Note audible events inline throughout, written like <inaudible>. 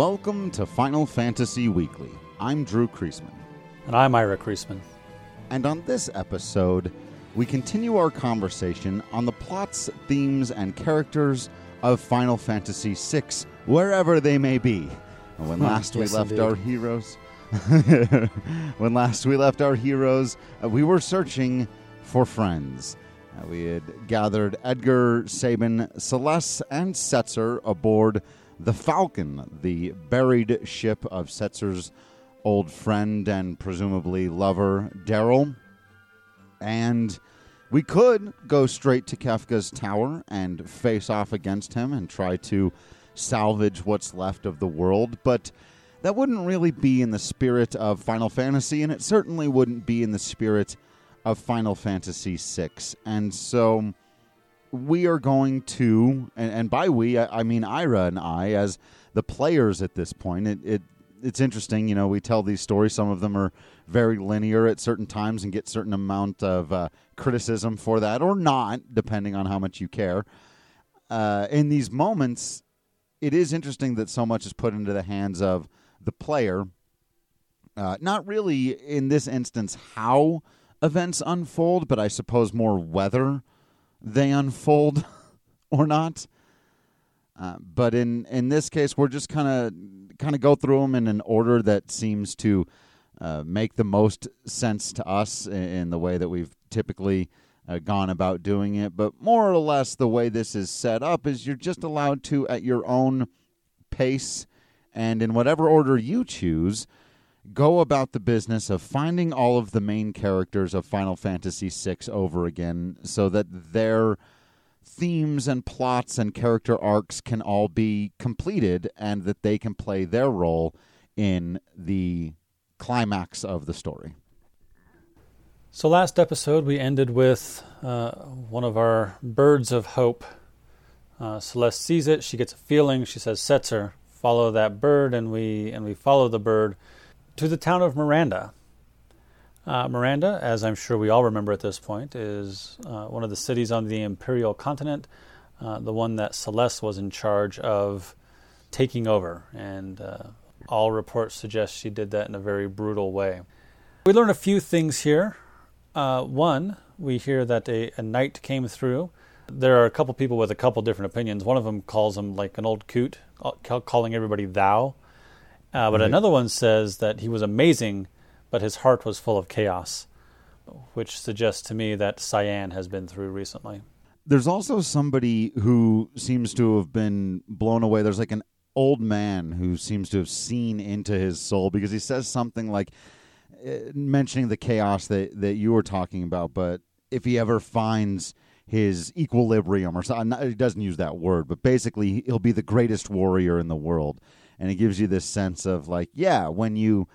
Welcome to Final Fantasy Weekly. I'm Drew Creasman. And I'm Ira Creasman. And on this episode, we continue our conversation on the plots, themes, and characters of Final Fantasy VI, wherever they may be. And when last yes, we left indeed. our heroes, <laughs> when last we left our heroes, uh, we were searching for friends. Uh, we had gathered Edgar, Sabin, Celeste, and Setzer aboard the Falcon, the buried ship of Setzer's old friend and presumably lover, Daryl. And we could go straight to Kefka's tower and face off against him and try to salvage what's left of the world, but that wouldn't really be in the spirit of Final Fantasy, and it certainly wouldn't be in the spirit of Final Fantasy VI. And so we are going to, and, and by we, I, I mean Ira and I, as the players at this point. It, it it's interesting, you know. We tell these stories. Some of them are very linear at certain times and get certain amount of uh, criticism for that, or not, depending on how much you care. Uh, in these moments, it is interesting that so much is put into the hands of the player. Uh, not really in this instance how events unfold, but I suppose more whether they unfold <laughs> or not. Uh, but in in this case, we're just kind of kind of go through them in an order that seems to uh, make the most sense to us in, in the way that we've typically uh, gone about doing it. But more or less, the way this is set up is you're just allowed to, at your own pace and in whatever order you choose, go about the business of finding all of the main characters of Final Fantasy VI over again so that their themes and plots and character arcs can all be completed and that they can play their role in the climax of the story. So, last episode, we ended with uh, one of our birds of hope. Uh, Celeste sees it. She gets a feeling. She says, Setzer, follow that bird. And we, and we follow the bird to the town of Miranda. Uh, Miranda, as I'm sure we all remember at this point, is uh, one of the cities on the Imperial continent, uh, the one that Celeste was in charge of taking over. And uh, all reports suggest she did that in a very brutal way. We learn a few things here. Uh, one, we hear that a, a knight came through. There are a couple people with a couple different opinions. One of them calls him like an old coot, uh, calling everybody thou. Uh, but Right. another one says that he was amazing, but his heart was full of chaos, which suggests to me that Cyan has been through recently. There's also somebody who seems to have been blown away. There's like an old man who seems to have seen into his soul because he says something like uh, mentioning the chaos that that you were talking about, but if he ever finds his equilibrium or something, he doesn't use that word, but basically he'll be the greatest warrior in the world, and it gives you this sense of like, yeah, when you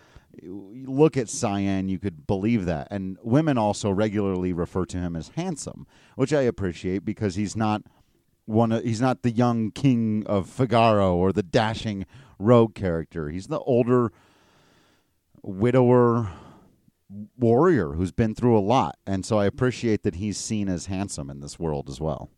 look at Cyan, you could believe that. And women also regularly refer to him as handsome, which I appreciate because he's not one. Of, he's not the young king of Figaro or the dashing rogue character. He's the older widower warrior who's been through a lot, and so I appreciate that he's seen as handsome in this world as well.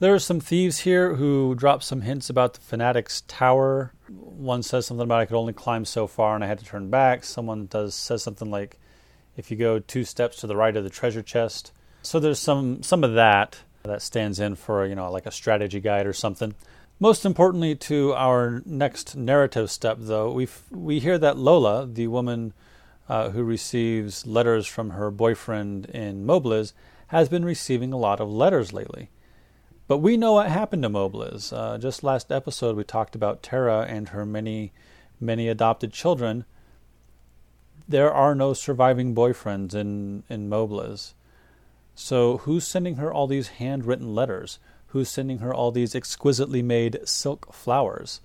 There are some thieves here who drop some hints about the Fanatic's tower. One says something about I could only climb so far and I had to turn back. Someone does says something like if you go two steps to the right of the treasure chest. So there's some some of that that stands in for you know like a strategy guide or something. Most importantly to our next narrative step though, we we hear that Lola, the woman uh, who receives letters from her boyfriend in Mobliz, has been receiving a lot of letters lately. But we know what happened to Mobliz. Uh, just last episode, we talked about Terra and her many, many adopted children. There are no surviving boyfriends in, in Mobliz. So, who's sending her all these handwritten letters? Who's sending her all these exquisitely made silk flowers?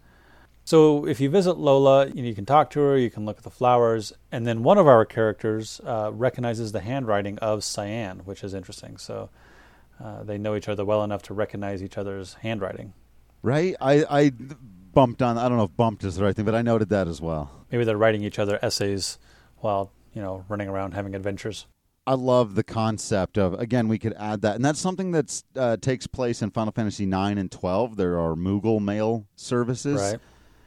So, if you visit Lola, you can talk to her, you can look at the flowers, and then one of our characters uh, recognizes the handwriting of Cyan, which is interesting. So, uh, they know each other well enough to recognize each other's handwriting. Right? I, I bumped on. I don't know if bumped is the right thing, but I noted that as well. Maybe they're writing each other essays while you know running around having adventures. I love the concept of again we could add that, and that's something that uh, takes place in Final Fantasy nine and twelve. There are Moogle mail services, Right.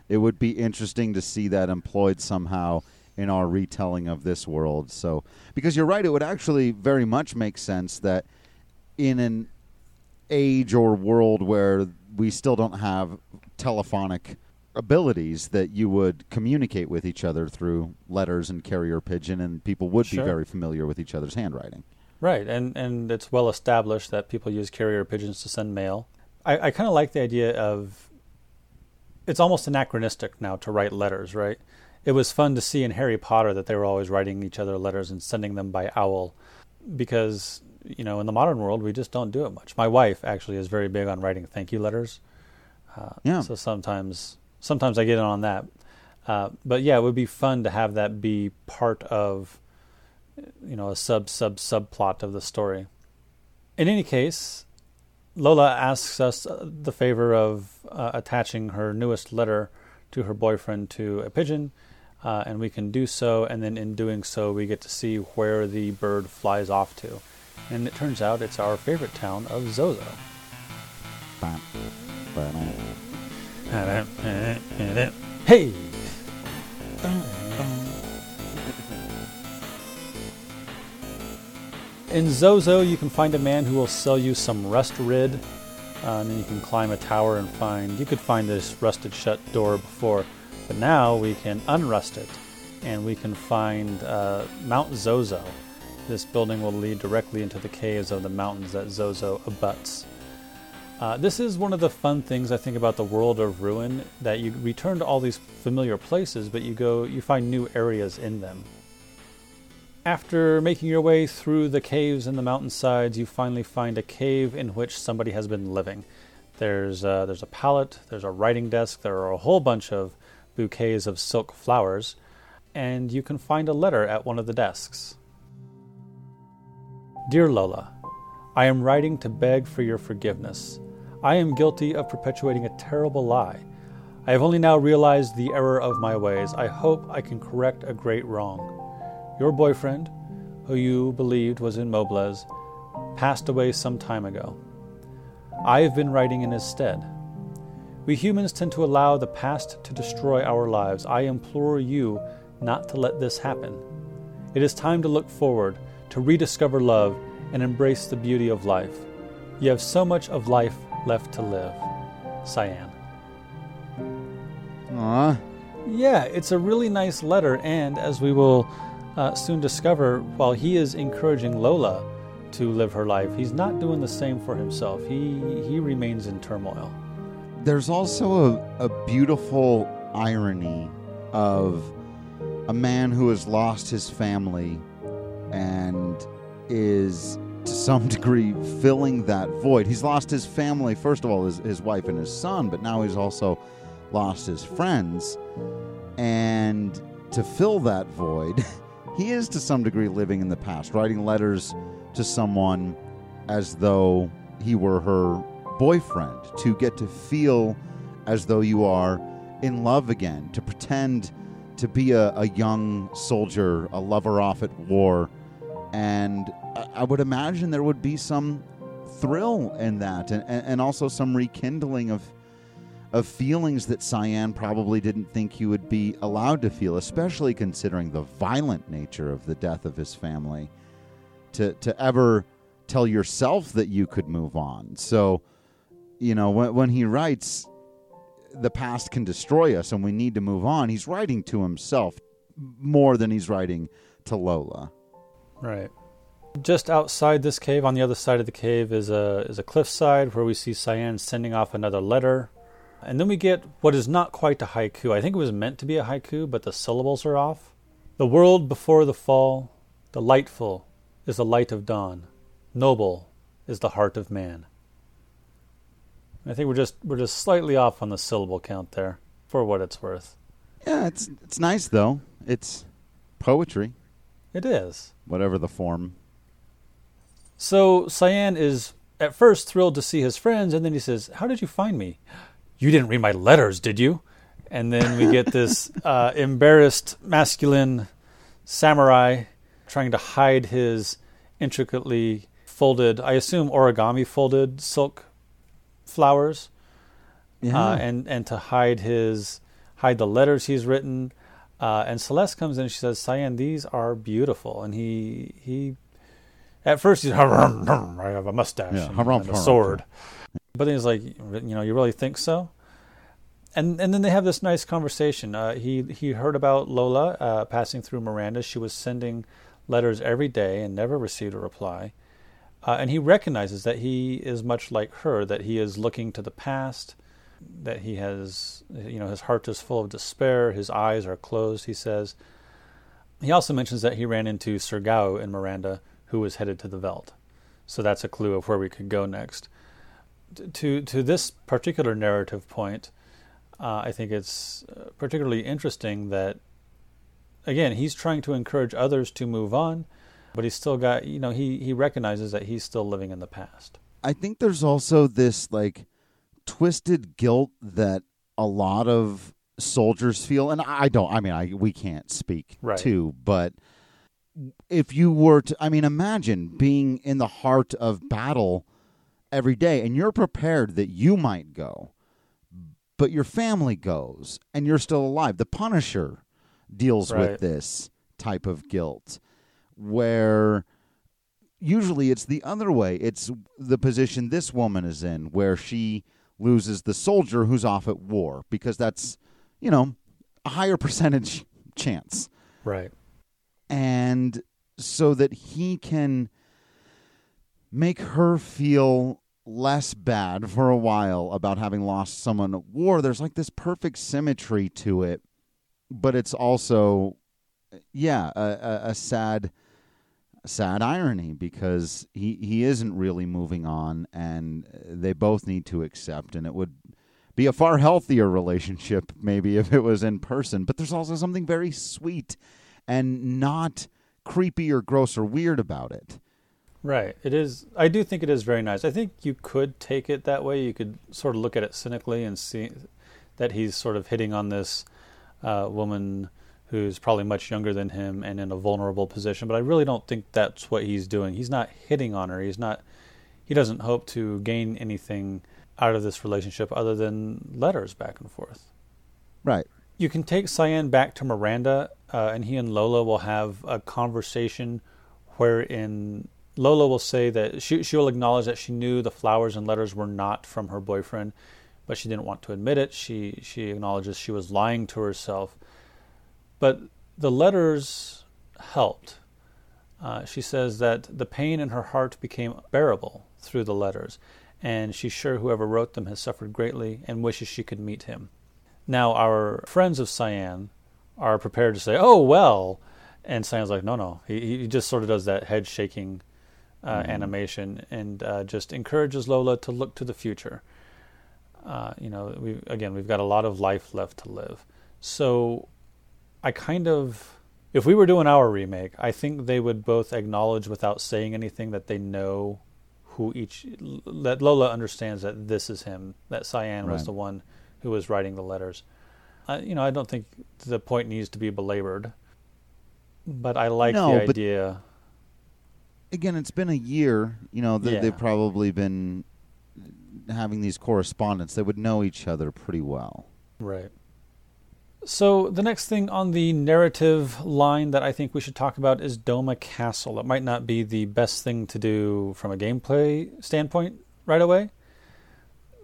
it would be interesting to see that employed somehow in our retelling of this world. So, because you're right, it would actually very much make sense that in an age or world where we still don't have telephonic abilities that you would communicate with each other through letters and carrier pigeon and people would Sure. be very familiar with each other's handwriting. Right, and and it's well established that people use carrier pigeons to send mail. I, I kind of like the idea of it's almost anachronistic now to write letters, right? It was fun to see in Harry Potter that they were always writing each other letters and sending them by owl, because you know in the modern world we just don't do it much. My wife actually is very big on writing thank you letters. Uh, Yeah. So sometimes sometimes I get in on that, uh, but yeah, it would be fun to have that be part of you know a sub sub subplot of the story. In any case, Lola asks us uh, the favor of uh, attaching her newest letter to her boyfriend to a pigeon, uh, and we can do so. And then in doing so, we get to see where the bird flies off to, and it turns out it's our favorite town of Zozo. Hey. In Zozo, you can find a man who will sell you some rust rid, uh, and you can climb a tower and find. You could find this rusted shut door before, but now we can unrust it, and we can find uh, Mount Zozo. This building will lead directly into the caves of the mountains that Zozo abuts. Uh, this is one of the fun things I think about the world of Ruin that you return to all these familiar places, but you go, you find new areas in them. After making your way through the caves and the mountainsides, you finally find a cave in which somebody has been living. There's there's a pallet, there's a writing desk, there are a whole bunch of bouquets of silk flowers, and you can find a letter at one of the desks. Dear Lola, I am writing to beg for your forgiveness. I am guilty of perpetuating a terrible lie. I have only now realized the error of my ways. I hope I can correct a great wrong. Your boyfriend, who you believed was in Mobliz, passed away some time ago. I have been writing in his stead. We humans tend to allow the past to destroy our lives. I implore you not to let this happen. It is time to look forward, to rediscover love, and embrace the beauty of life. You have so much of life left to live. Cyan. Aw, Yeah, it's a really nice letter, and as we will uh, soon discover, while he is encouraging Lola to live her life, he's not doing the same for himself. He he remains in turmoil. there's also a, a beautiful irony of a man who has lost his family and is to some <laughs> degree filling that void. He's lost his family, first of all, his, his wife and his son, but now he's also lost his friends. And to fill that void, <laughs> he is to some degree living in the past, writing letters to someone as though he were her boyfriend, to get to feel as though you are in love again, to pretend to be a, a young soldier, a lover off at war. And I, would imagine there would be some thrill in that and, and, and also some rekindling of of feelings that Cyan probably didn't think he would be allowed to feel, especially considering the violent nature of the death of his family. To to ever tell yourself that you could move on. So, you know, when when he writes the past can destroy us and we need to move on, he's writing to himself more than he's writing to Lola. Right. Just outside this cave, on the other side of the cave, is a is a cliffside where we see Cyan sending off another letter, and then we get what is not quite a haiku. I think it was meant to be a haiku, but the syllables are off. The world before the fall, delightful is the light of dawn, noble is the heart of man. I think we're just we're just slightly off on the syllable count there, for what it's worth. Yeah, it's it's nice though. It's poetry, It is. whatever the form. So Cyan is at first thrilled to see his friends, and then he says, "How did you find me? You didn't read my letters, did you?" And then we get this <laughs> uh, embarrassed masculine samurai trying to hide his intricately folded, I assume origami folded silk flowers, Yeah. uh, and and to hide his hide the letters he's written. Uh, and Celeste comes in and she says, Cyan, these are beautiful. And he, he at first he's, <laughs> I have a mustache Yeah, and, harumph, and a sword. But then he's like, you know, you really think so? And and then they have this nice conversation. Uh, he he heard about Lola uh, passing through Miranda. She was sending letters every day and never received a reply. Uh, and he recognizes that he is much like her, that he is looking to the past, that he has, you know, his heart is full of despair, his eyes are closed, he says. He also mentions that he ran into Sir Gao in Miranda, who was headed to the Veldt. So that's a clue of where we could go next. To, to this particular narrative point, uh, I think it's uh, particularly interesting that, again, he's trying to encourage others to move on, but he's still got, you know, he, he recognizes that he's still living in the past. I think there's also this like twisted guilt that a lot of soldiers feel, and I don't. I mean, I we can't speak Right. to, but if you were to, I mean, imagine being in the heart of battle every day, and you're prepared that you might go, but your family goes, and you're still alive. The Punisher deals Right. with this type of guilt, where usually it's the other way. It's the position this woman is in, where she loses the soldier who's off at war, because that's, you know, a higher <laughs> percentage chance. Right. And so that he can make her feel less bad for a while about having lost someone at war, there's like this perfect symmetry to it, but it's also, yeah, a, a, a sad sad irony because he he isn't really moving on and they both need to accept and it would be a far healthier relationship <laughs> maybe if it was in person but there's also something very sweet and not creepy or gross or weird about it Right. It is. I do think it is very nice. I think you could take it that way. You could sort of look at it cynically and see that he's sort of hitting on this uh, woman who's probably much younger than him and in a vulnerable position. But I really don't think that's what he's doing. He's not hitting on her. He's not. He doesn't hope to gain anything out of this relationship other than letters back and forth. right You can take Cyan back to Miranda, uh, and he and Lola will have a conversation wherein Lola will say that she she will acknowledge that she knew the flowers and letters were not from her boyfriend, but she didn't want to admit it. She she acknowledges she was lying to herself, but the letters helped. Uh, she says that the pain in her heart became bearable through the letters, and she's sure whoever wrote them has suffered greatly and wishes she could meet him. Now, our friends of Cyan are prepared to say, "Oh well," and Cyan's like, "No, no." He he just sort of does that head shaking uh, animation and uh, just encourages Lola to look to the future. Uh, you know, we again we've got a lot of life left to live, so I kind of. If we were doing our remake, I think they would both acknowledge without saying anything that they know who each that Lola understands that this is him, that Cyan was the one who was writing the letters. I, you know, I don't think the point needs to be belabored, but I like No, the idea. again it's been a year you know that Yeah. they've probably been having these correspondence they would know each other pretty well Right. So the next thing on the narrative line that I think we should talk about is Doma Castle. It might not be the best thing to do from a gameplay standpoint right away,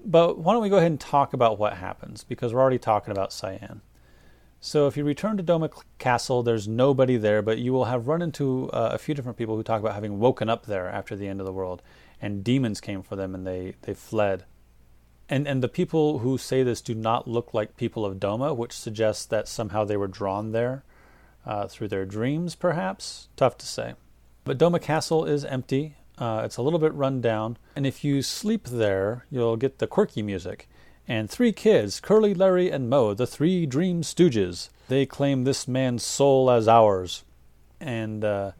but why don't we go ahead and talk about what happens because we're already talking about Cyan. So if you return to Doma Castle, there's nobody there, but you will have run into uh, a few different people who talk about having woken up there after the end of the world, and demons came for them and they they fled and and the people who say this do not look like people of Doma, which suggests that somehow they were drawn there uh, through their dreams, perhaps. Tough to say. But Doma Castle is empty. Uh, it's a little bit run down, and if you sleep there, you'll get the quirky music. And three kids, Curly, Larry, and Mo, the three Dream Stooges, they claim this man's soul as ours, and uh,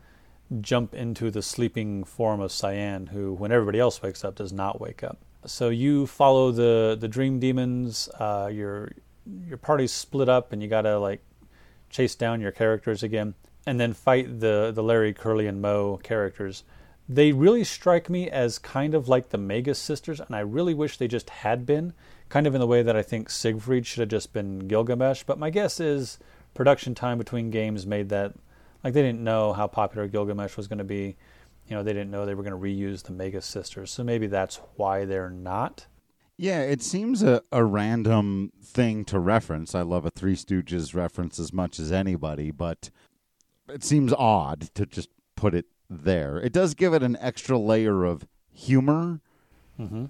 jump into the sleeping form of Cyan, who, when everybody else wakes up, does not wake up. So you follow the the dream demons. Uh, your your party's split up, and you gotta like chase down your characters again, and then fight the the Larry, Curly, and Mo characters. They really strike me as kind of like the Magus sisters, and I really wish they just had been, kind of in the way that I think Siegfried should have just been Gilgamesh. But my guess is production time between games made that like they didn't know how popular Gilgamesh was going to be. You know, they didn't know they were going to reuse the Magus Sisters, so maybe that's why they're not. Yeah, it seems a, a random thing to reference. I love a Three Stooges reference as much as anybody, but it seems odd to just put it there. It does give it an extra layer of humor, mm-hmm.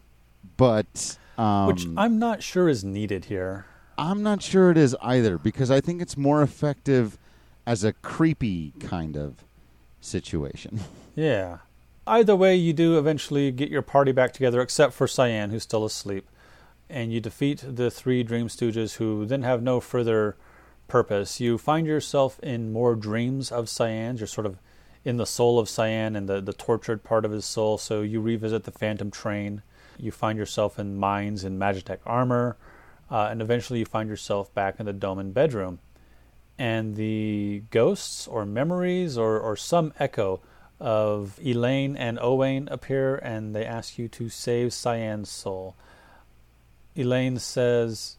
but um, which I'm not sure is needed here. I'm not sure it is either because I think it's more effective as a creepy kind of situation. <laughs> Yeah. Either way, you do eventually get your party back together, except for Cyan, who's still asleep. And you defeat the three Dream Stooges, who then have no further purpose. You find yourself in more dreams of Cyan. You're sort of in the soul of Cyan and the, the tortured part of his soul. So you revisit the Phantom Train. You find yourself in mines in Magitech armor. Uh, and eventually you find yourself back in the Doman bedroom. And the ghosts or memories or, or some echo of Elaine and Owain appear and they ask you to save Cyan's soul. Elaine says,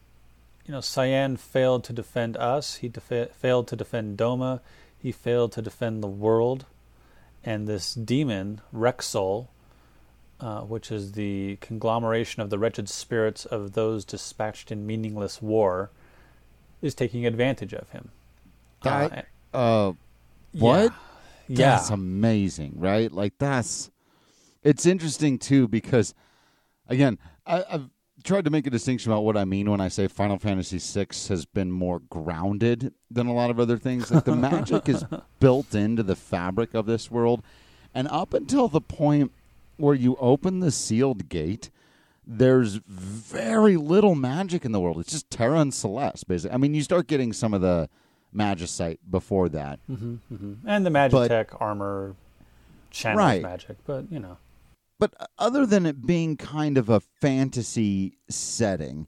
you know, Cyan failed to defend us. He failed to defend Doma. He failed to defend the world. And this demon, Wrexsoul, uh, which is the conglomeration of the wretched spirits of those dispatched in meaningless war, is taking advantage of him. That, uh, uh what? Yeah. That's amazing, right? Like that's it's interesting too because again, I, I've tried to make a distinction about what I mean when I say Final Fantasy VI has been more grounded than a lot of other things. Like the magic is <laughs> built into the fabric of this world, and up until the point where you open the sealed gate, there's very little magic in the world. It's just Terra and Celeste, basically. I mean, you start getting some of the Magicite before that. Mm-hmm, mm-hmm. And the Magitech but, armor channels right. magic, but you know. But other than it being kind of a fantasy setting,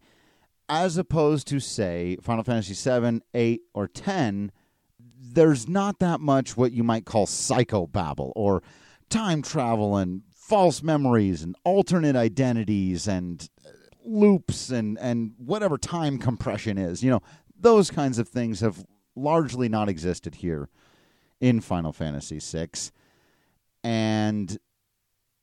as opposed to say Final Fantasy 7, 8, or 10, there's not that much what you might call psychobabble or time travel and false memories and alternate identities and loops and and whatever time compression is. You know, those kinds of things have largely not existed here in Final Fantasy VI. And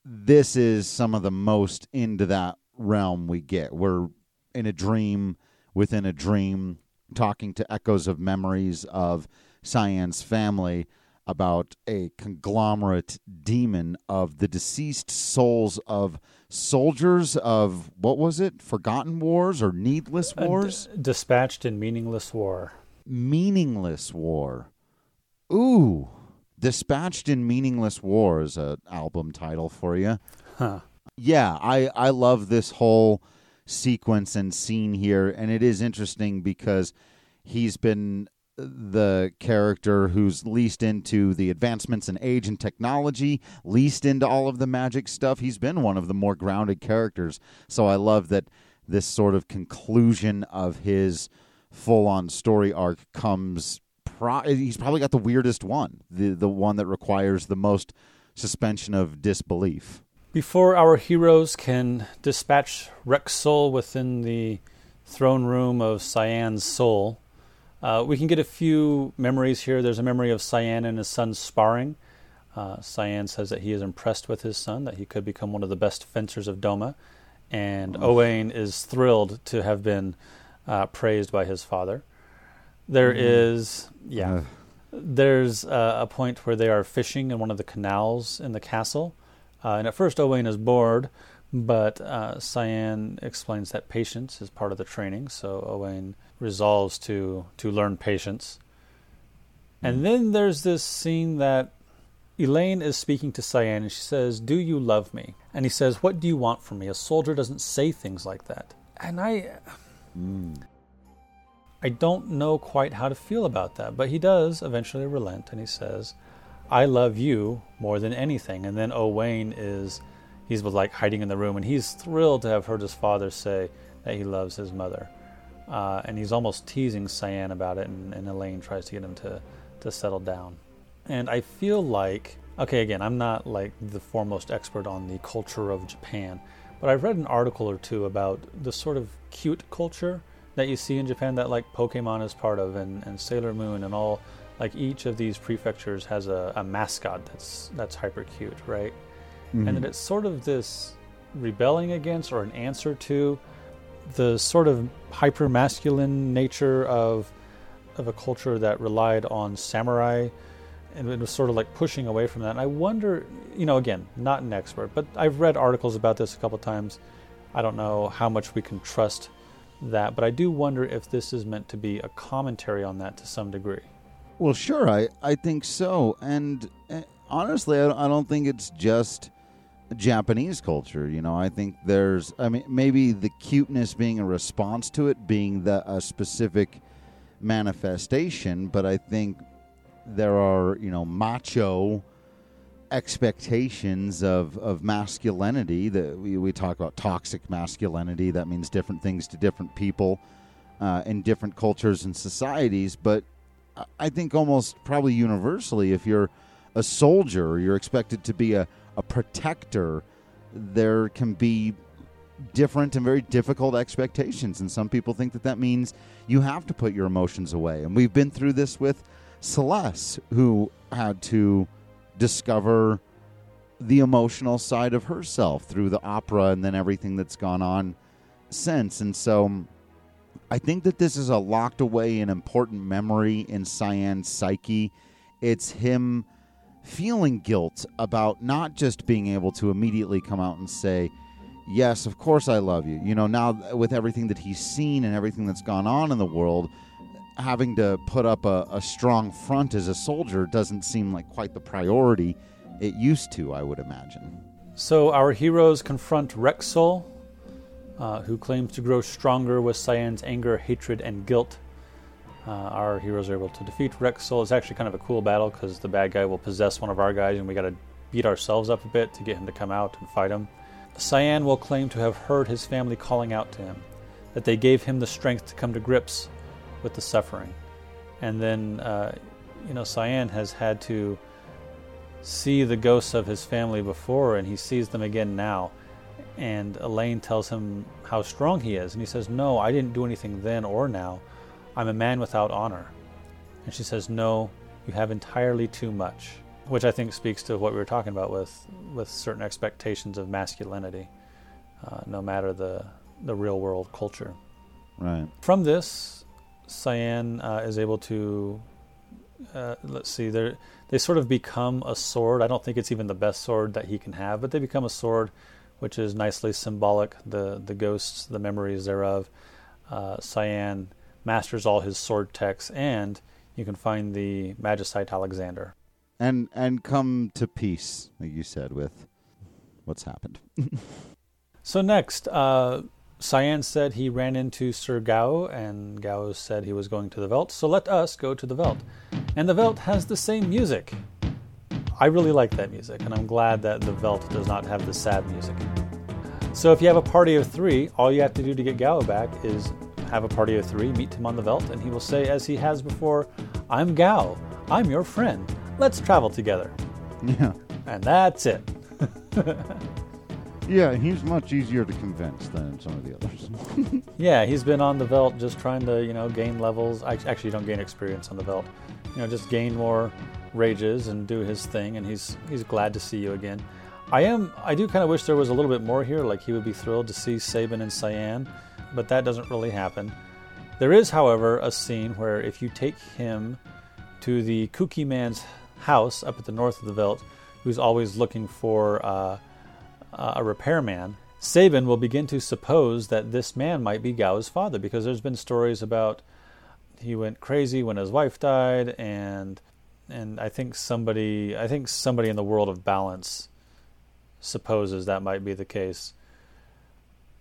this is some of the most into that realm we get. We're in a dream within a dream, talking to echoes of memories of Cyan's family about a conglomerate demon of the deceased souls of soldiers of what was it? Forgotten wars or needless wars? Uh, d- dispatched in meaningless war. Meaningless war. Ooh. Dispatched in Meaningless War is an album title for you. Huh. Yeah, I, I love this whole sequence and scene here, and it is interesting because he's been the character who's least into the advancements in age and technology, least into all of the magic stuff. He's been one of the more grounded characters. So I love that this sort of conclusion of his full on story arc comes pro- he's probably got the weirdest one, the the one that requires the most suspension of disbelief. Before our heroes can dispatch Wrexsoul within the throne room of Cyan's soul, uh, we can get a few memories here. There's a memory of Cyan and his son sparring. Uh, Cyan says that he is impressed with his son, that he could become one of the best fencers of Doma, and oh. Owain is thrilled to have been uh, praised by his father. There mm-hmm. is, yeah, there's uh, a point where they are fishing in one of the canals in the castle, uh, and at first Owain is bored, but uh, Cyan explains that patience is part of the training, so Owain resolves to to learn patience. And mm-hmm. then there's this scene that Elaine is speaking to Cyan, and she says, "Do you love me?" And he says, "What do you want from me?" A soldier doesn't say things like that. And I, mm. I don't know quite how to feel about that, but he does eventually relent and he says, I love you more than anything. And then Owain is, he's like hiding in the room and he's thrilled to have heard his father say that he loves his mother. Uh, and he's almost teasing Cyan about it, and, and Elaine tries to get him to, to settle down. And I feel like, okay, again, I'm not like the foremost expert on the culture of Japan, but I've read an article or two about the sort of cute culture that you see in Japan that like Pokemon is part of and, and Sailor Moon and all like each of these prefectures has a, a mascot that's that's hyper cute, right? Mm-hmm. And that it's sort of this rebelling against or an answer to the sort of hyper masculine nature of of a culture that relied on samurai and it was sort of like pushing away from that. And I wonder, you know, again, not an expert, but I've read articles about this a couple times. I don't know how much we can trust that, but I do wonder if this is meant to be a commentary on that to some degree. Well, sure, I, I think so. And uh, honestly, I, I don't think it's just Japanese culture. You know, I think there's, I mean, maybe the cuteness being a response to it, being the, a specific manifestation, but I think there are, you know, macho expectations of, of masculinity that we, we talk about toxic masculinity. That means different things to different people uh, in different cultures and societies. But i think almost probably universally if you're a soldier you're expected to be a, a protector there can be different and very difficult expectations. And some people think that that means you have to put your emotions away. And we've been through this with celeste who had to discover the emotional side of herself through the opera and then everything that's gone on since. And so um, I think that this is a locked away and important memory in Cyan's psyche. It's him feeling guilt about not just being able to immediately come out and say, Yes, of course I love you. You know, now with everything that he's seen and everything that's gone on in the world, having to put up a, a strong front as a soldier doesn't seem like quite the priority it used to, I would imagine. So our heroes confront Wrexsoul, uh, who claims to grow stronger with Cyan's anger, hatred, and guilt. Uh, our heroes are able to defeat Wrexsoul. It's actually kind of a cool battle because the bad guy will possess one of our guys, and we got to beat ourselves up a bit to get him to come out and fight him. Cyan will claim to have heard his family calling out to him, that they gave him the strength to come to grips with the suffering. And then, uh, you know, Cyan has had to see the ghosts of his family before, and he sees them again now. And Elaine tells him how strong he is. And he says, No, I didn't do anything then or now. I'm a man without honor. And she says, No, you have entirely too much. Which I think speaks to what we were talking about with, with certain expectations of masculinity, uh, no matter the, the real world culture. Right. From this, Cyan uh, is able to uh, let's see they they sort of become a sword. I don't think it's even the best sword that he can have, but they become a sword, which is nicely symbolic. The the ghosts, the memories thereof. Uh, Cyan masters all his sword techs, and you can find the Magicite Alexander. And and come to peace, like you said, with what's happened. <laughs> so next, uh, Cyan said he ran into Sir Gao, and Gao said he was going to the Veldt, so let us go to the Veldt. And the Veldt has the same music. I really like that music, and I'm glad that the Veldt does not have the sad music. So if you have a party of three, all you have to do to get Gao back is have a party of three, meet him on the Veldt, and he will say, as he has before, I'm Gao, I'm your friend, let's travel together. <laughs> Yeah. And that's it. <laughs> Yeah, he's much easier to convince than some of the others. <laughs> yeah, he's been on the Veldt just trying to, you know, gain levels. I actually, don't gain experience on the Veldt. You know, just gain more rages and do his thing, and he's he's glad to see you again. I am. I do kind of wish there was a little bit more here. Like he would be thrilled to see Sabin and Cyan, but that doesn't really happen. There is, however, a scene where if you take him to the Kooky Man's house up at the north of the Veldt, who's always looking for. Uh, uh, a repairman, Sabin will begin to suppose that this man might be Gao's father because there's been stories about he went crazy when his wife died and and I think somebody I think somebody in the world of balance supposes that might be the case.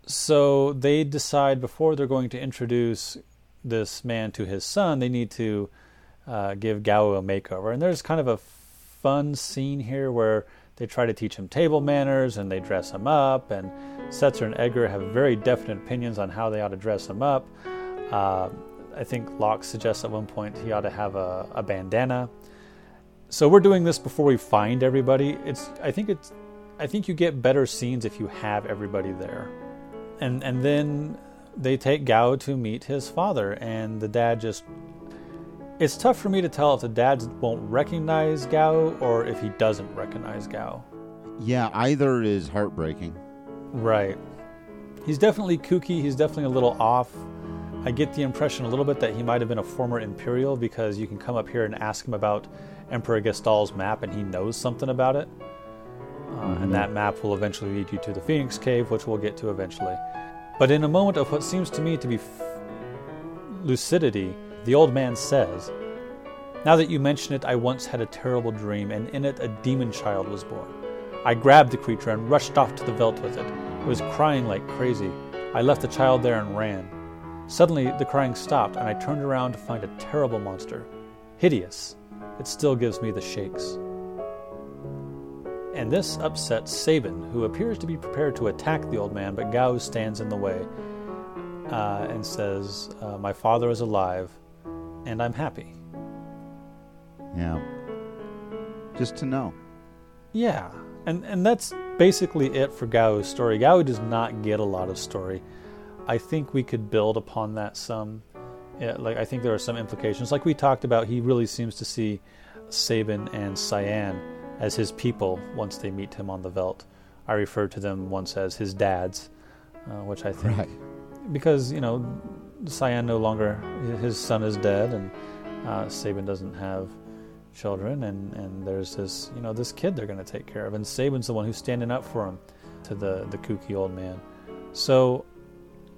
So they decide before they're going to introduce this man to his son, they need to uh, give Gao a makeover. And there's kind of a fun scene here where they try to teach him table manners and they dress him up. And Setzer and Edgar have very definite opinions on how they ought to dress him up. Uh, I think Locke suggests at one point he ought to have a, a, bandana. So we're doing this before we find everybody. It's I think it's I think you get better scenes if you have everybody there. And and then they take Gao to meet his father, and the dad just. It's tough for me to tell if the dad won't recognize Gao or if he doesn't recognize Gao. Yeah, either is heartbreaking. Right. He's definitely kooky. He's definitely a little off. I get the impression a little bit that he might have been a former Imperial because you can come up here and ask him about Emperor Gestahl's map and he knows something about it. Uh, mm-hmm. And that map will eventually lead you to the Phoenix Cave, which we'll get to eventually. But in a moment of what seems to me to be f- lucidity, the old man says, Now that you mention it, I once had a terrible dream, and in it a demon child was born. I grabbed the creature and rushed off to the veldt with it. It was crying like crazy. I left the child there and ran. Suddenly, the crying stopped, and I turned around to find a terrible monster. Hideous. It still gives me the shakes. And this upsets Sabin, who appears to be prepared to attack the old man, but Gao stands in the way uh, and says, uh, My father is alive, and I'm happy. Yeah. Just to know. Yeah. And, and that's basically it for Gao's story. Gao does not get a lot of story. I think we could build upon that some. Yeah, like I think there are some implications. Like we talked about, he really seems to see Sabin and Cyan as his people once they meet him on the veldt. I referred to them once as his dads, uh, which I think right. because you know Cyan no longer his son is dead and uh, Sabin doesn't have children and, and there's this you know this kid they're going to take care of and Sabin's the one who's standing up for him to the the kooky old man. So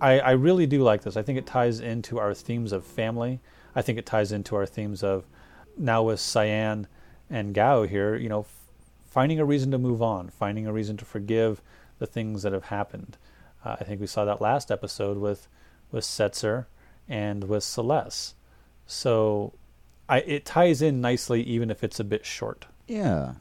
I, I really do like this. I think it ties into our themes of family. I think it ties into our themes of now with Cyan and Gao here, you know, f- finding a reason to move on, finding a reason to forgive the things that have happened. Uh, I think we saw that last episode with with Setzer and with Celeste. So I, it ties in nicely, even if it's a bit short. Yeah.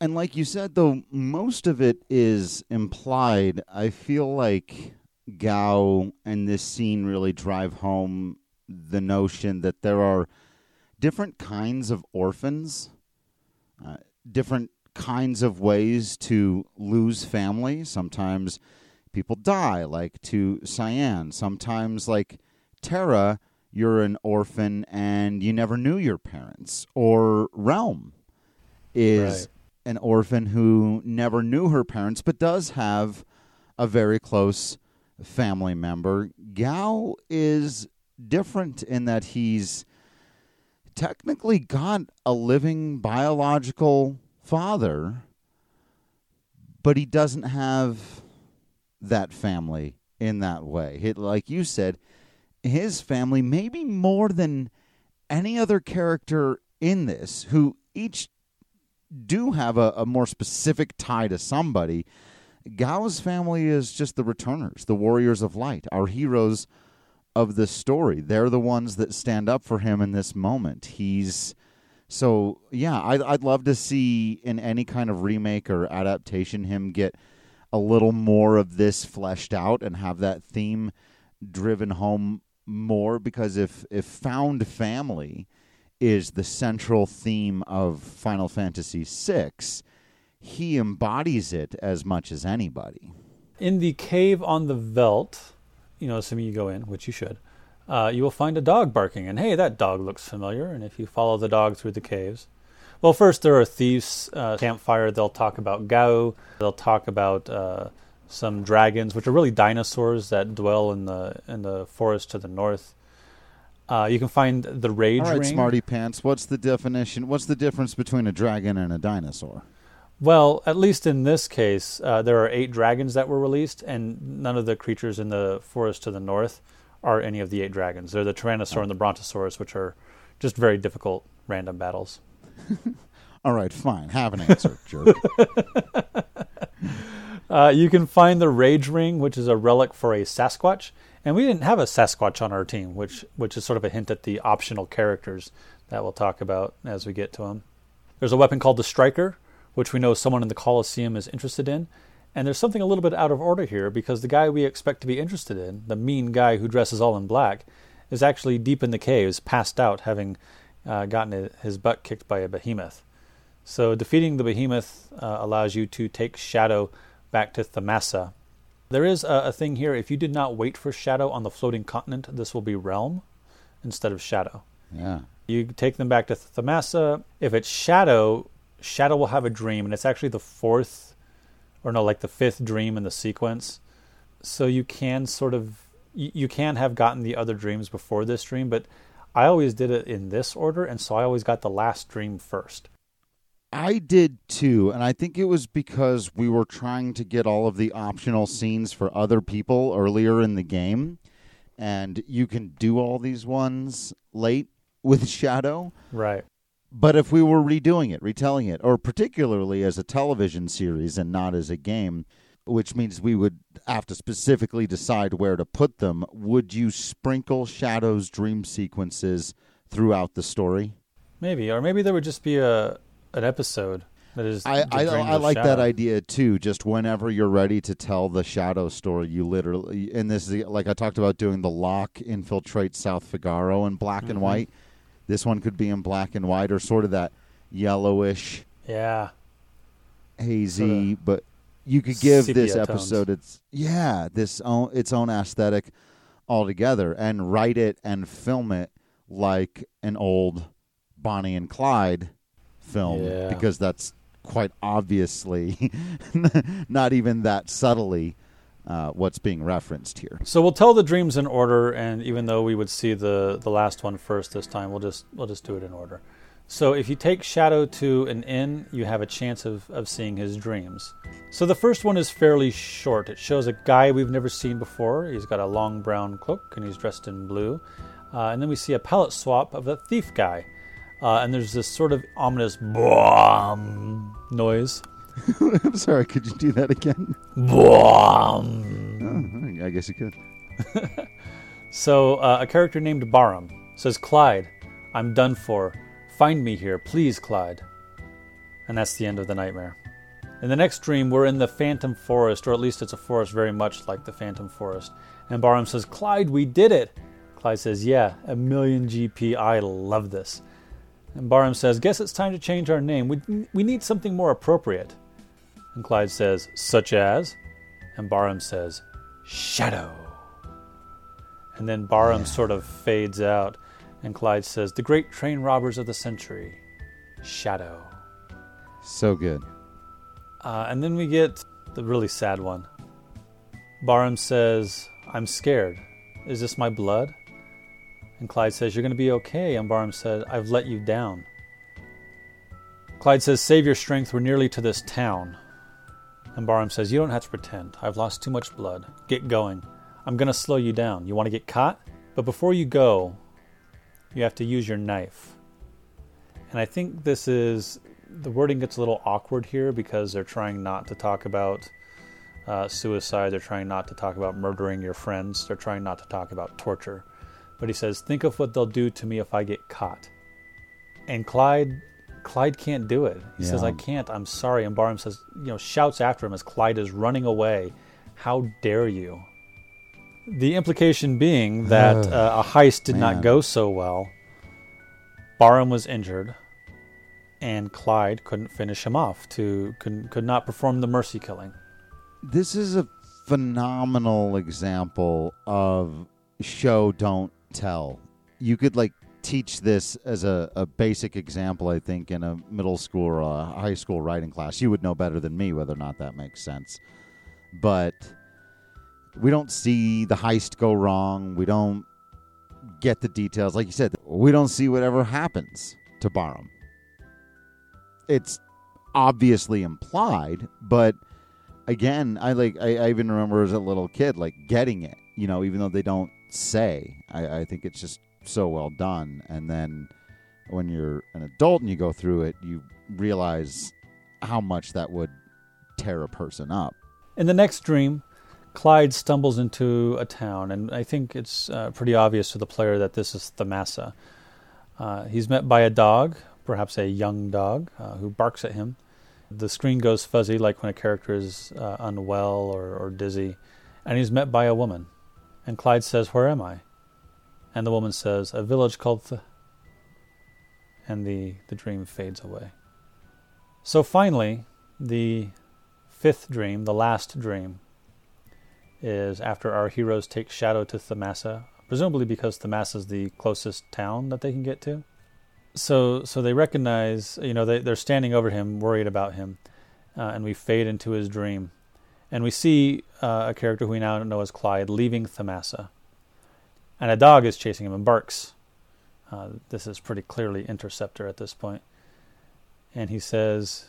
And like you said, though, most of it is implied. I feel like Gao and this scene really drive home the notion that there are different kinds of orphans uh, different kinds of ways to lose family. Sometimes people die, like to Cyan. Sometimes, like Terra, you're an orphan and you never knew your parents. Or Relm is right. an orphan who never knew her parents but does have a very close family member. Gao is different in that he's technically got a living biological father, but he doesn't have that family in that way. like you said, his family, maybe more than any other character in this, who each do have a, a more specific tie to somebody. Gao's family is just the returners, the warriors of light, our heroes of the story. They're the ones that stand up for him in this moment. He's so yeah. I'd I'd love to see in any kind of remake or adaptation him get a little more of this fleshed out and have that theme driven home more because if if found family is the central theme of Final Fantasy VI, he embodies it as much as anybody. In the cave on the veldt, you know, assuming you go in, which you should, uh, you will find a dog barking. And hey, that dog looks familiar. And if you follow the dog through the caves, well, first there are thieves. Uh, campfire. They'll talk about Gao. They'll talk about uh, some dragons, which are really dinosaurs that dwell in the in the forest to the north. Uh, you can find the rage All right, ring. smarty pants. What's the definition? What's the difference between a dragon and a dinosaur? Well, at least in this case, uh, there are eight dragons that were released, and none of the creatures in the forest to the north are any of the eight dragons. They're the Tyrannosaur and the Brontosaurus, which are just very difficult random battles. <laughs> All right, fine. Have an answer, <laughs> jerk. uh, you can find the Rage Ring, which is a relic for a Sasquatch, and we didn't have a Sasquatch on our team, which which is sort of a hint at the optional characters that we'll talk about as we get to them. There's a weapon called the Striker, which we know someone in the Colosseum is interested in. And there's something a little bit out of order here because the guy we expect to be interested in, the mean guy who dresses all in black, is actually deep in the caves, passed out, having uh, gotten his butt kicked by a behemoth. So defeating the behemoth uh, allows you to take Shadow back to Thamasa. There is a, a thing here. If you did not wait for Shadow on the floating continent, this will be Relm instead of Shadow. Yeah. You take them back to Thamasa. If it's Shadow, Shadow will have a dream, and it's actually the fourth, or no, like the fifth dream in the sequence. So you can sort of, you, you can have gotten the other dreams before this dream, but I always did it in this order, and so I always got the last dream first. I did too, and I think it was because we were trying to get all of the optional scenes for other people earlier in the game, and you can do all these ones late with <laughs> Shadow. Right. But if we were redoing it, retelling it, or particularly as a television series and not as a game, which means we would have to specifically decide where to put them, would you sprinkle Shadow's dream sequences throughout the story? Maybe, or maybe there would just be a an episode that is. I I, I of like that idea too. Just whenever you're ready to tell the Shadow story, you literally and this is like I talked about doing the Locke infiltrate South Figaro in black and Mhm. white. This one could be in black and white or sort of that yellowish, Yeah. hazy, but you could give this tones. episode its yeah this own its own aesthetic altogether and write it and film it like an old Bonnie and Clyde film Yeah. because that's quite obviously <laughs> not even that subtly uh, what's being referenced here. So we'll tell the dreams in order, and even though we would see the the last one first this time, we'll just we'll just do it in order. So if you take Shadow to an inn, you have a chance of, of seeing his dreams. So the first one is fairly short. It shows a guy we've never seen before. He's got a long brown cloak and he's dressed in blue. Uh, and then we see a palette swap of the thief guy. Uh, and there's this sort of ominous boom noise. <laughs> I'm sorry, could you do that again? Boom. Oh, I guess you could. <laughs> So uh, a character named Baram says, Clyde, I'm done for. Find me here, please, Clyde. And that's the end of the nightmare. In the next dream, we're in the Phantom Forest, or at least it's a forest very much like the Phantom Forest. And Baram says, Clyde, we did it. Clyde says, Yeah, a million GP. I love this. And Baram says, Guess it's time to change our name. We, we need something more appropriate. And Clyde says, Such as? And Baram says, Shadow. And then Baram sort of fades out, and Clyde says, The great train robbers of the century, Shadow. So good. Uh, and then we get the really sad one. Baram says, I'm scared. Is this my blood? And Clyde says, You're going to be okay. And Baram said, I've let you down. Clyde says, Save your strength. We're nearly to this town. And Baram says, You don't have to pretend. I've lost too much blood. Get going. I'm going to slow you down. You want to get caught? But before you go, you have to use your knife. And I think this is the wording gets a little awkward here because they're trying not to talk about uh, suicide. They're trying not to talk about murdering your friends. They're trying not to talk about torture. But he says, "Think of what they'll do to me if I get caught." And Clyde, Clyde can't do it. He says, "I can't. I'm sorry." And Baram says, you know, shouts after him as Clyde is running away, "How dare you!" The implication being that uh, a heist did Man. not go so well. Baram was injured, and Clyde couldn't finish him off. To could, could not perform the mercy killing. This is a phenomenal example of show don't tell. You could like teach this as a, a basic example, I think, in a middle school or a high school writing class. You would know better than me whether or not that makes sense. But we don't see the heist go wrong. We don't get the details. Like you said, we don't see whatever happens to Baram. It's obviously implied, but again, I like I, I even remember as a little kid like getting it, you know, even though they don't say. I, I think it's just so well done. And then when you're an adult and you go through it, you realize how much that would tear a person up. In the next dream, Clyde stumbles into a town, and I think it's uh, pretty obvious to the player that this is Thamasa. Uh, he's met by a dog, perhaps a young dog, uh, who barks at him. The screen goes fuzzy, like when a character is uh, unwell or, or dizzy, and he's met by a woman. And Clyde says, Where am I? And the woman says, A village called Th. And the, the dream fades away. So finally, the fifth dream, the last dream, is after our heroes take Shadow to Thamasa, presumably because Thamasa is the closest town that they can get to. So, so they recognize, you know, they, they're standing over him, worried about him, uh, and we fade into his dream. And we see uh, a character who we now know as Clyde leaving Thamasa. And a dog is chasing him and barks. Uh, this is pretty clearly Interceptor at this point. And he says,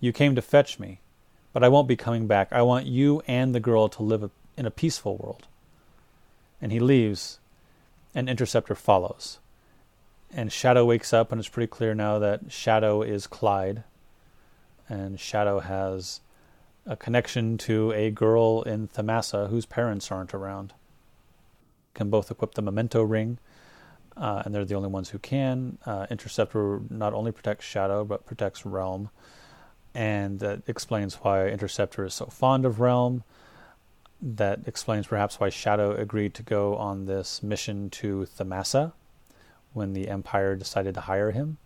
You came to fetch me, but I won't be coming back. I want you and the girl to live in a peaceful world. And he leaves, and Interceptor follows. And Shadow wakes up, and it's pretty clear now that Shadow is Clyde. And Shadow has a connection to a girl in Thamasa whose parents aren't around. Can both equip the memento ring, uh, and they're the only ones who can. Uh, Interceptor not only protects Shadow, but protects Relm. And that explains why Interceptor is so fond of Relm. That explains perhaps why Shadow agreed to go on this mission to Thamasa when the Empire decided to hire him.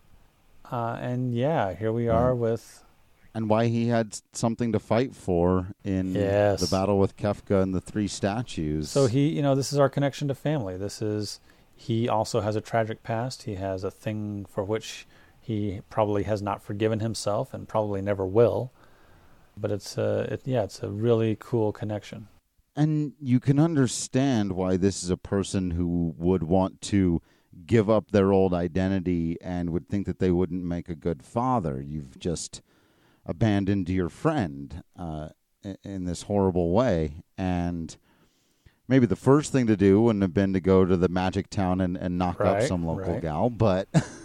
Uh, and yeah, here we are mm. with and why he had something to fight for in yes. the battle with Kefka and the three statues. So he, you know, this is our connection to family. This is he also has a tragic past. He has a thing for which he probably has not forgiven himself and probably never will. But it's a, it, yeah, it's a really cool connection. And you can understand why this is a person who would want to give up their old identity and would think that they wouldn't make a good father. You've just abandoned your friend uh, in this horrible way. And maybe the first thing to do wouldn't have been to go to the magic town and, and knock right, up some local right. gal, but <laughs>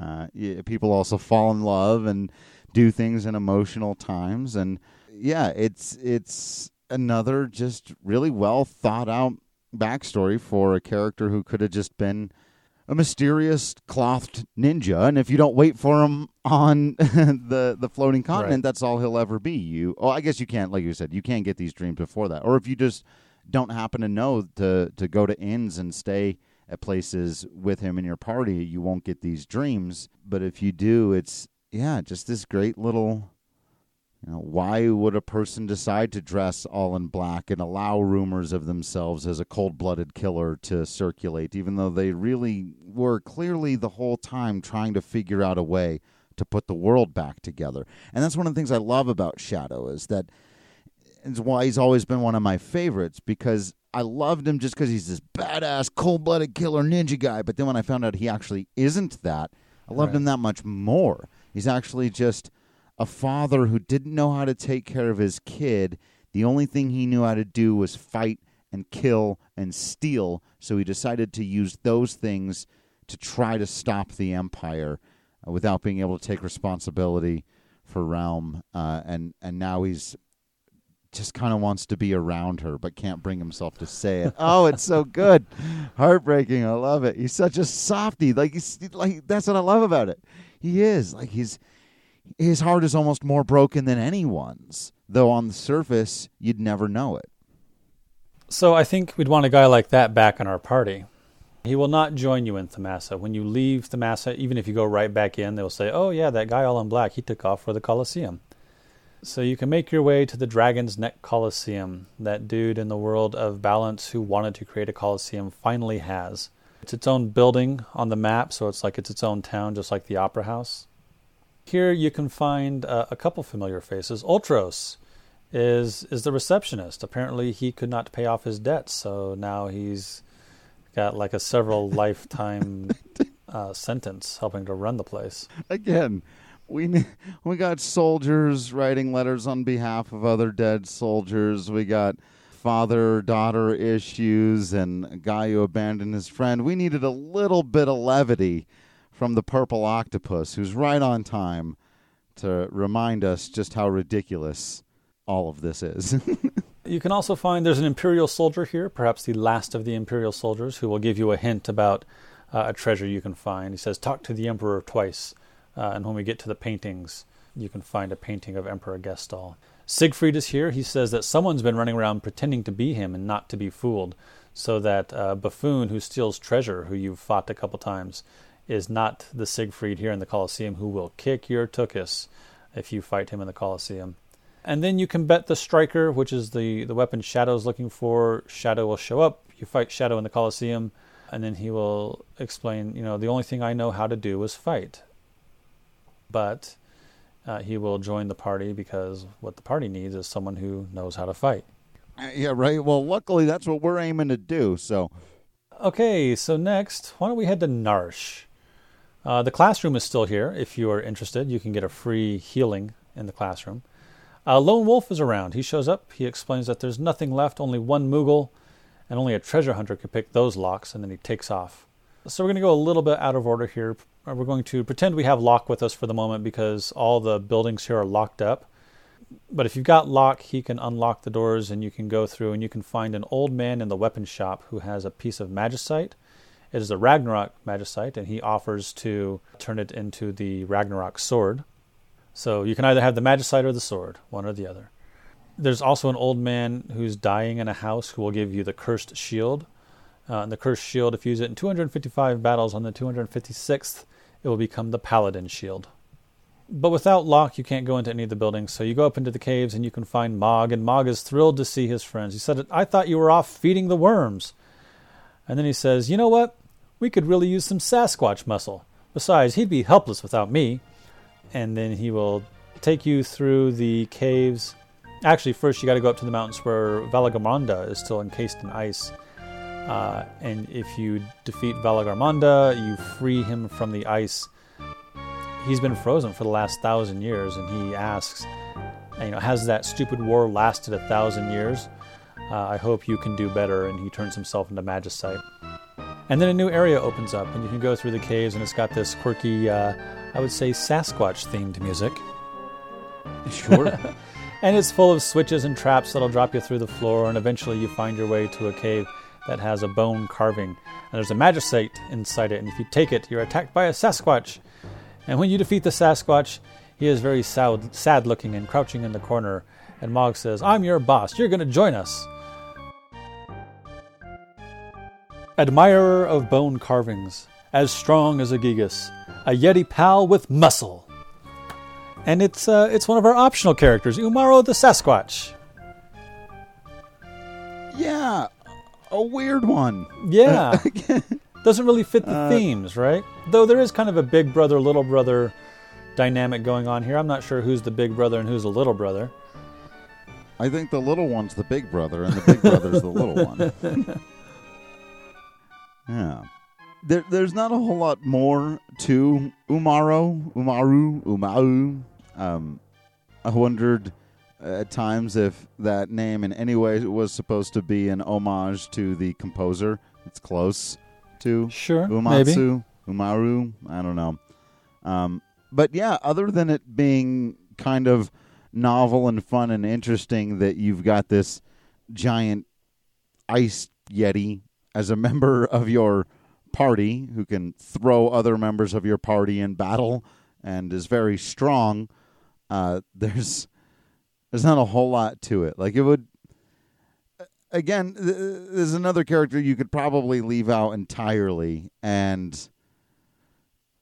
uh, yeah, people also fall in love and do things in emotional times. And yeah, it's it's another just really well thought out backstory for a character who could have just been a mysterious clothed ninja, and if you don't wait for him on <laughs> the the floating continent, right. that's all he'll ever be. You, oh, I guess you can't, like you said, you can't get these dreams before that, or if you just don't happen to know to to go to inns and stay at places with him in your party, you won't get these dreams. But if you do, it's yeah, just this great little you know, why would a person decide to dress all in black and allow rumors of themselves as a cold blooded killer to circulate, even though they really were clearly the whole time trying to figure out a way to put the world back together? And that's one of the things I love about Shadow is that it's why he's always been one of my favorites because I loved him just because he's this badass, cold blooded killer ninja guy. But then when I found out he actually isn't that, I loved right. him that much more. He's actually just a father who didn't know how to take care of his kid. The only thing he knew how to do was fight and kill and steal. So he decided to use those things to try to stop the empire uh, without being able to take responsibility for Relm. Uh, and and now he's just kind of wants to be around her, but can't bring himself to say it. oh, it's so good, <laughs> heartbreaking. I love it. He's such a softy. Like he's like that's what I love about it. He is like he's his heart is almost more broken than anyone's, though on the surface you'd never know it. So I think we'd want a guy like that back in our party. He will not join you in Thamasa. When you leave Thamasa, even if you go right back in, they'll say, Oh, yeah, that guy all in black, he took off for the Colosseum. So you can make your way to the Dragon's Neck Colosseum. That dude in the world of balance who wanted to create a Colosseum finally has. It's its own building on the map, so it's like it's its own town, just like the Opera House. Here you can find uh, a couple familiar faces. Ultros is is the receptionist. Apparently, he could not pay off his debts, so now he's got like a several <laughs> lifetime uh, sentence helping to run the place. Again, we <laughs> we got soldiers writing letters on behalf of other dead soldiers. We got father daughter issues and a guy who abandoned his friend. We needed a little bit of levity from the Purple Octopus, who's right on time to remind us just how ridiculous all of this is. <laughs> you can also find there's an Imperial soldier here, perhaps the last of the Imperial soldiers, who will give you a hint about uh, a treasure you can find. He says, Talk to the Emperor twice. Uh, and when we get to the paintings, you can find a painting of Emperor Gestahl. Siegfried is here. He says that someone's been running around pretending to be him and not to be fooled. So that uh, buffoon who steals treasure, who you've fought a couple times, is not the Siegfried here in the Colosseum who will kick your tuchus if you fight him in the Colosseum. And then you can bet the striker, which is the, the weapon Shadow's looking for. Shadow will show up. You fight Shadow in the Colosseum, and then he will explain, you know, the only thing I know how to do is fight. But uh, he will join the party because what the party needs is someone who knows how to fight. Uh, Yeah, right. Well, luckily that's what we're aiming to do. So, Okay, so next, why don't we head to Narshe? Uh, the classroom is still here. If you are interested, you can get a free healing in the classroom. Uh, Lone Wolf is around. He shows up. He explains that there's nothing left, only one Moogle, and only a treasure hunter could pick those locks, and then he takes off. So we're going to go a little bit out of order here. Uh, We're going to pretend we have Locke with us for the moment because all the buildings here are locked up. But if you've got Locke, he can unlock the doors and you can go through and you can find an old man in the weapon shop who has a piece of magicite. It is a Ragnarok magicite, and he offers to turn it into the Ragnarok sword. So you can either have the magicite or the sword, one or the other. There's also an old man who's dying in a house who will give you the cursed shield. Uh, and the cursed shield, if you use it in 255 battles on the 256th, it will become the paladin shield. But without Locke, you can't go into any of the buildings. So you go up into the caves and you can find Mog, and Mog is thrilled to see his friends. He said, I thought you were off feeding the worms. And then he says, You know what? We could really use some Sasquatch muscle. Besides, he'd be helpless without me. And then he will take you through the caves. Actually, first you got to go up to the mountains where Valigarmanda is still encased in ice. Uh, and if you defeat Valigarmanda, you free him from the ice. He's been frozen for the last thousand years, and he asks, you know, has that stupid war lasted a thousand years? Uh, I hope you can do better. And he turns himself into Magicite. And then a new area opens up, and you can go through the caves, and it's got this quirky, uh, I would say, Sasquatch themed music. sure. <laughs> And it's full of switches and traps that'll drop you through the floor, and eventually you find your way to a cave that has a bone carving. And there's a magicite inside it, and if you take it, you're attacked by a Sasquatch. And when you defeat the Sasquatch, he is very sad, sad looking and crouching in the corner. And Mog says, I'm your boss. You're going to join us. Admirer of bone carvings, as strong as a Gigas, a Yeti pal with muscle. And it's uh, it's one of our optional characters, Umaro the Sasquatch. yeah, a weird one. Yeah. <laughs> Doesn't really fit the themes, right? Though there is kind of a big brother, little brother dynamic going on here. I'm not sure who's the big brother and who's the little brother. I think the little one's the big brother, and the big brother's the little one. <laughs> <laughs> yeah. There, there's not a whole lot more to Umaro, Umaru, Umaru. Um, I wondered at times if that name in any way was supposed to be an homage to the composer. It's close to Sure, maybe. Umaru. I don't know. Um, but yeah, other than it being kind of novel and fun and interesting that you've got this giant ice yeti as a <laughs> member of your party who can throw other members of your party in battle and is very strong. Uh, <laughs> there's there's not a whole lot to it. Like it would again, th- there's another character you could probably leave out entirely, and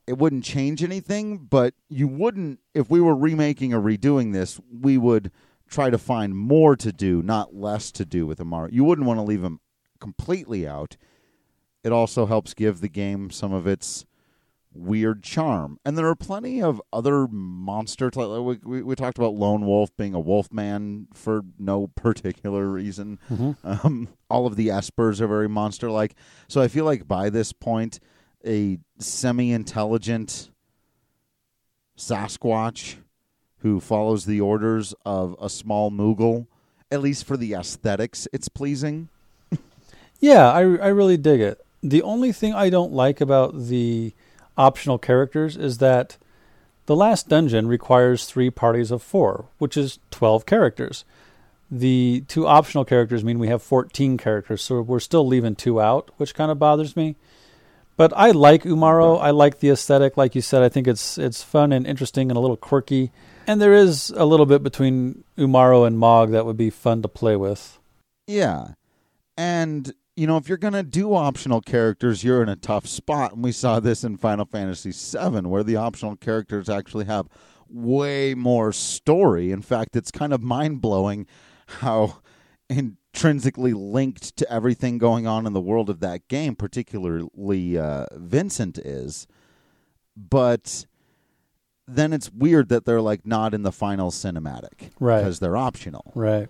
it wouldn't change anything. But you wouldn't, if we were remaking or redoing this, we would try to find more to do, not less to do with Amaro. You wouldn't want to leave him completely out. It also helps give the game some of its weird charm. And there are plenty of other monster. T- we, we, we talked about Lone Wolf being a wolf man for no particular reason. Um, all of the espers are very monster like. So I feel like by this point, a semi intelligent Sasquatch who follows the orders of a small Moogle, at least for the aesthetics, it's pleasing. Yeah, I, I really dig it. The only thing I don't like about the optional characters is that the last dungeon requires three parties of four, which is 12 characters. The two optional characters mean we have 14 characters, so we're still leaving two out, which kind of bothers me. But I like Umaro. I like the aesthetic, like you said. I think it's it's fun and interesting and a little quirky. And there is a little bit between Umaro and Mog that would be fun to play with. Yeah. And you know, if you're going to do optional characters, you're in a tough spot. And we saw this in Final Fantasy VII, where the optional characters actually have way more story. In fact, it's kind of mind blowing how intrinsically linked to everything going on in the world of that game, particularly uh, Vincent is. But then it's weird that they're like not in the final cinematic Right. because they're optional. Right.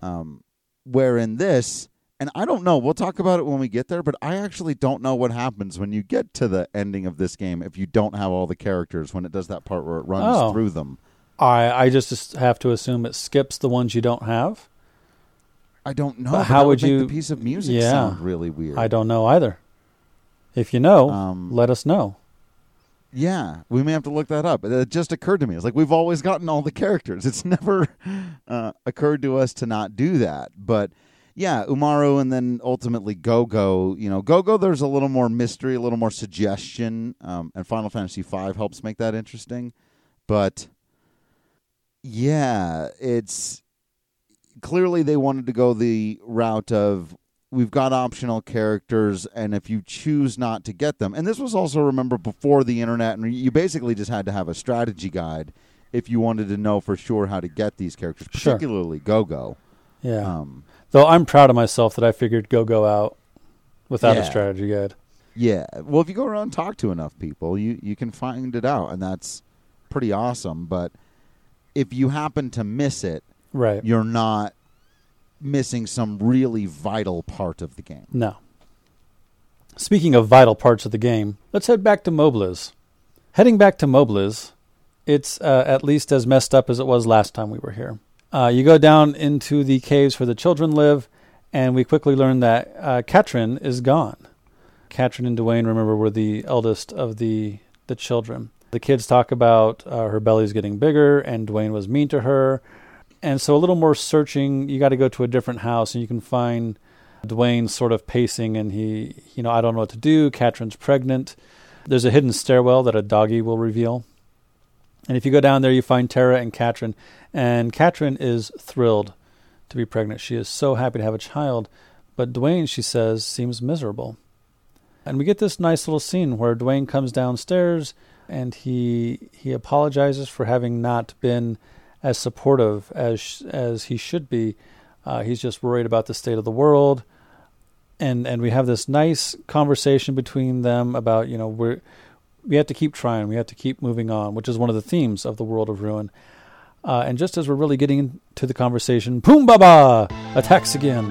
Um, where in this, and I don't know, we'll talk about it when we get there, but I actually don't know what happens when you get to the ending of this game if you don't have all the characters when it does that part where it runs Oh. through them. I I just have to assume it skips the ones you don't have. I don't know. But but how would make you- the piece of music Yeah. sound really weird? I don't know either. If you know, Um, let us know. Yeah, we may have to look that up. It just occurred to me. It's like we've always gotten all the characters. It's <laughs> never uh, occurred to us to not do that. But yeah, Umaru and then ultimately Gogo. You know, Gogo. There's a little more mystery, a little more suggestion, um, and Final Fantasy V helps make that interesting. But yeah, it's clearly they wanted to go the route of we've got optional characters and if you choose not to get them and this was also remember before the internet and you basically just had to have a strategy guide if you wanted to know for sure how to get these characters Sure. particularly Gogo Yeah. um, Though I'm proud of myself that I figured Gogo out without Yeah. a strategy guide. yeah well if you go around and talk to enough people you, you can find it out and that's pretty awesome but if you happen to miss it Right. you're not missing some really vital part of the game No. Speaking of vital parts of the game, let's head back to Mobliz. Heading back to Mobliz, it's uh, at least as messed up as it was last time we were here. Uh, you go down into the caves where the children live, and we quickly learn that uh, Katrin is gone. Katrin and Duane, remember, were the eldest of the the children. The kids talk about uh, her belly's getting bigger, and Duane was mean to her. And so, a little more searching, you got to go to a different house, and you can find Duane sort of pacing, and he, you know, I don't know what to do. Katrin's pregnant. There's a hidden stairwell that a doggy will reveal. And if you go down there, you find Terra and Katrin. And Katrin is thrilled to be pregnant. She is so happy to have a child. But Duane, she says, seems miserable. And we get this nice little scene where Duane comes downstairs and he he apologizes for having not been as supportive as as he should be. Uh, he's just worried about the state of the world, and and we have this nice conversation between them about you know we're we have to keep trying, we have to keep moving on, which is one of the themes of the world of ruin. Uh, and just as we're really getting into the conversation, Poom Baba attacks again.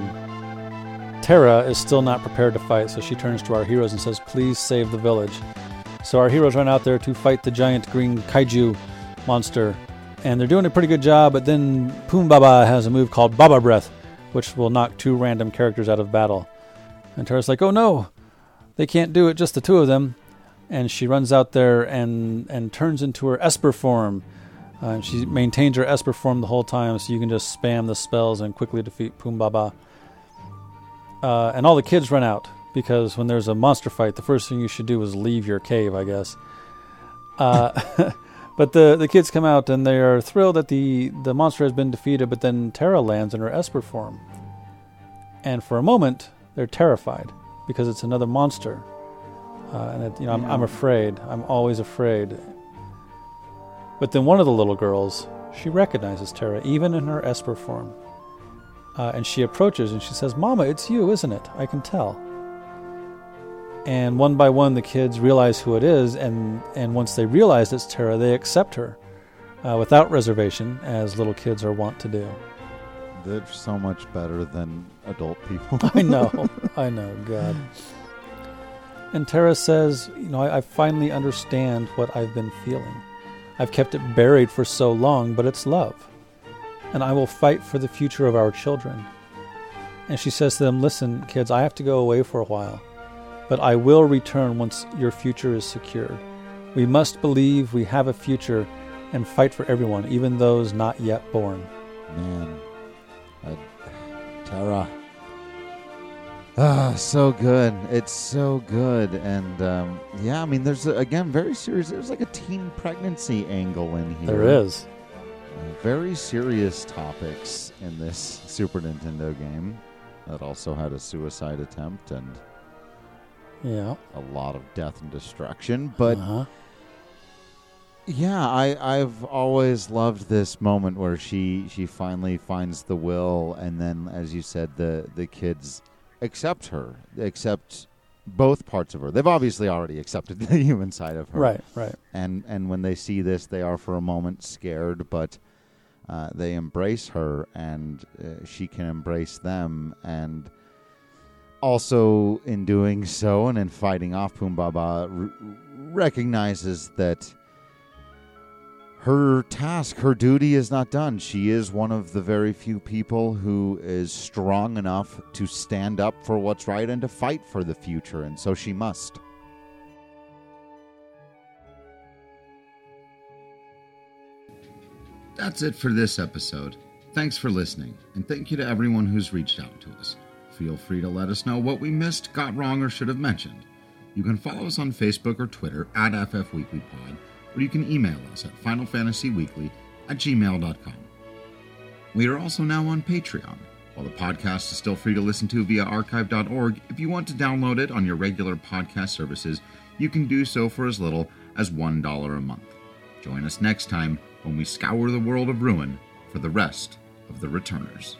Terra is still not prepared to fight, so she turns to our heroes and says, Please save the village. So our heroes run out there to fight the giant green kaiju monster, and they're doing a pretty good job, but then Poom Baba has a move called Baba Breath, which will knock two random characters out of battle. And Terra's like, Oh no, they can't do it, just the two of them. And she runs out there and, and turns into her Esper form. Uh, she maintains her Esper form the whole time, so you can just spam the spells and quickly defeat Poom Baba. Uh, and all the kids run out because when there's a monster fight, the first thing you should do is leave your cave, I guess. Uh, <laughs> but the the kids come out and they are thrilled that the the monster has been defeated. But then Terra lands in her Esper form, and for a moment they're terrified because it's another monster. Uh, and it, you know, I'm, I'm afraid. I'm always afraid. But then one of the little girls, she recognizes Terra even in her Esper form. Uh, and she approaches and she says, Mama, it's you, isn't it? I can tell. And one by one, the kids realize who it is, and, and once they realize it's Terra, they accept her uh, without reservation, as little kids are wont to do. they're so much better than adult people I know, <laughs> I know, God. And Terra says, You know, I, I finally understand what I've been feeling. I've kept it buried for so long, but it's love. And I will fight for the future of our children. And she says to them, Listen, kids, I have to go away for a while, but I will return once your future is secured. We must believe we have a future and fight for everyone, even those not yet born. Man, uh, Terra. Ah, so good. It's so good, and um, yeah, I mean, there's a, again very serious. There's like a teen pregnancy angle in here. There is. Very serious topics in this Super Nintendo game, that also had a suicide attempt and Yeah. a lot of death and destruction. But uh-huh. yeah, I I've always loved this moment where she she finally finds the will, and then as you said, the the kids accept her, accept both parts of her. They've obviously already accepted <laughs> the human side of her, right, right. and and when they see this, they are for a moment scared, but uh, they embrace her, and uh, she can embrace them, and also in doing so, and in fighting off Pumbaba, r- recognizes that her task, her duty is not done. She is one of the very few people who is strong enough to stand up for what's right and to fight for the future, and so she must. That's it for this episode. Thanks for listening, and thank you to everyone who's reached out to us. Feel free to let us know what we missed, got wrong, or should have mentioned. You can follow us on Facebook or Twitter at FFWeeklyPod, or you can email us at FinalFantasyWeekly at gmail.com. We are also now on Patreon. While the podcast is still free to listen to via archive.org, if you want to download it on your regular podcast services, you can do so for as little as $1 a month. Join us next time when we scour the world of ruin for the rest of the returners.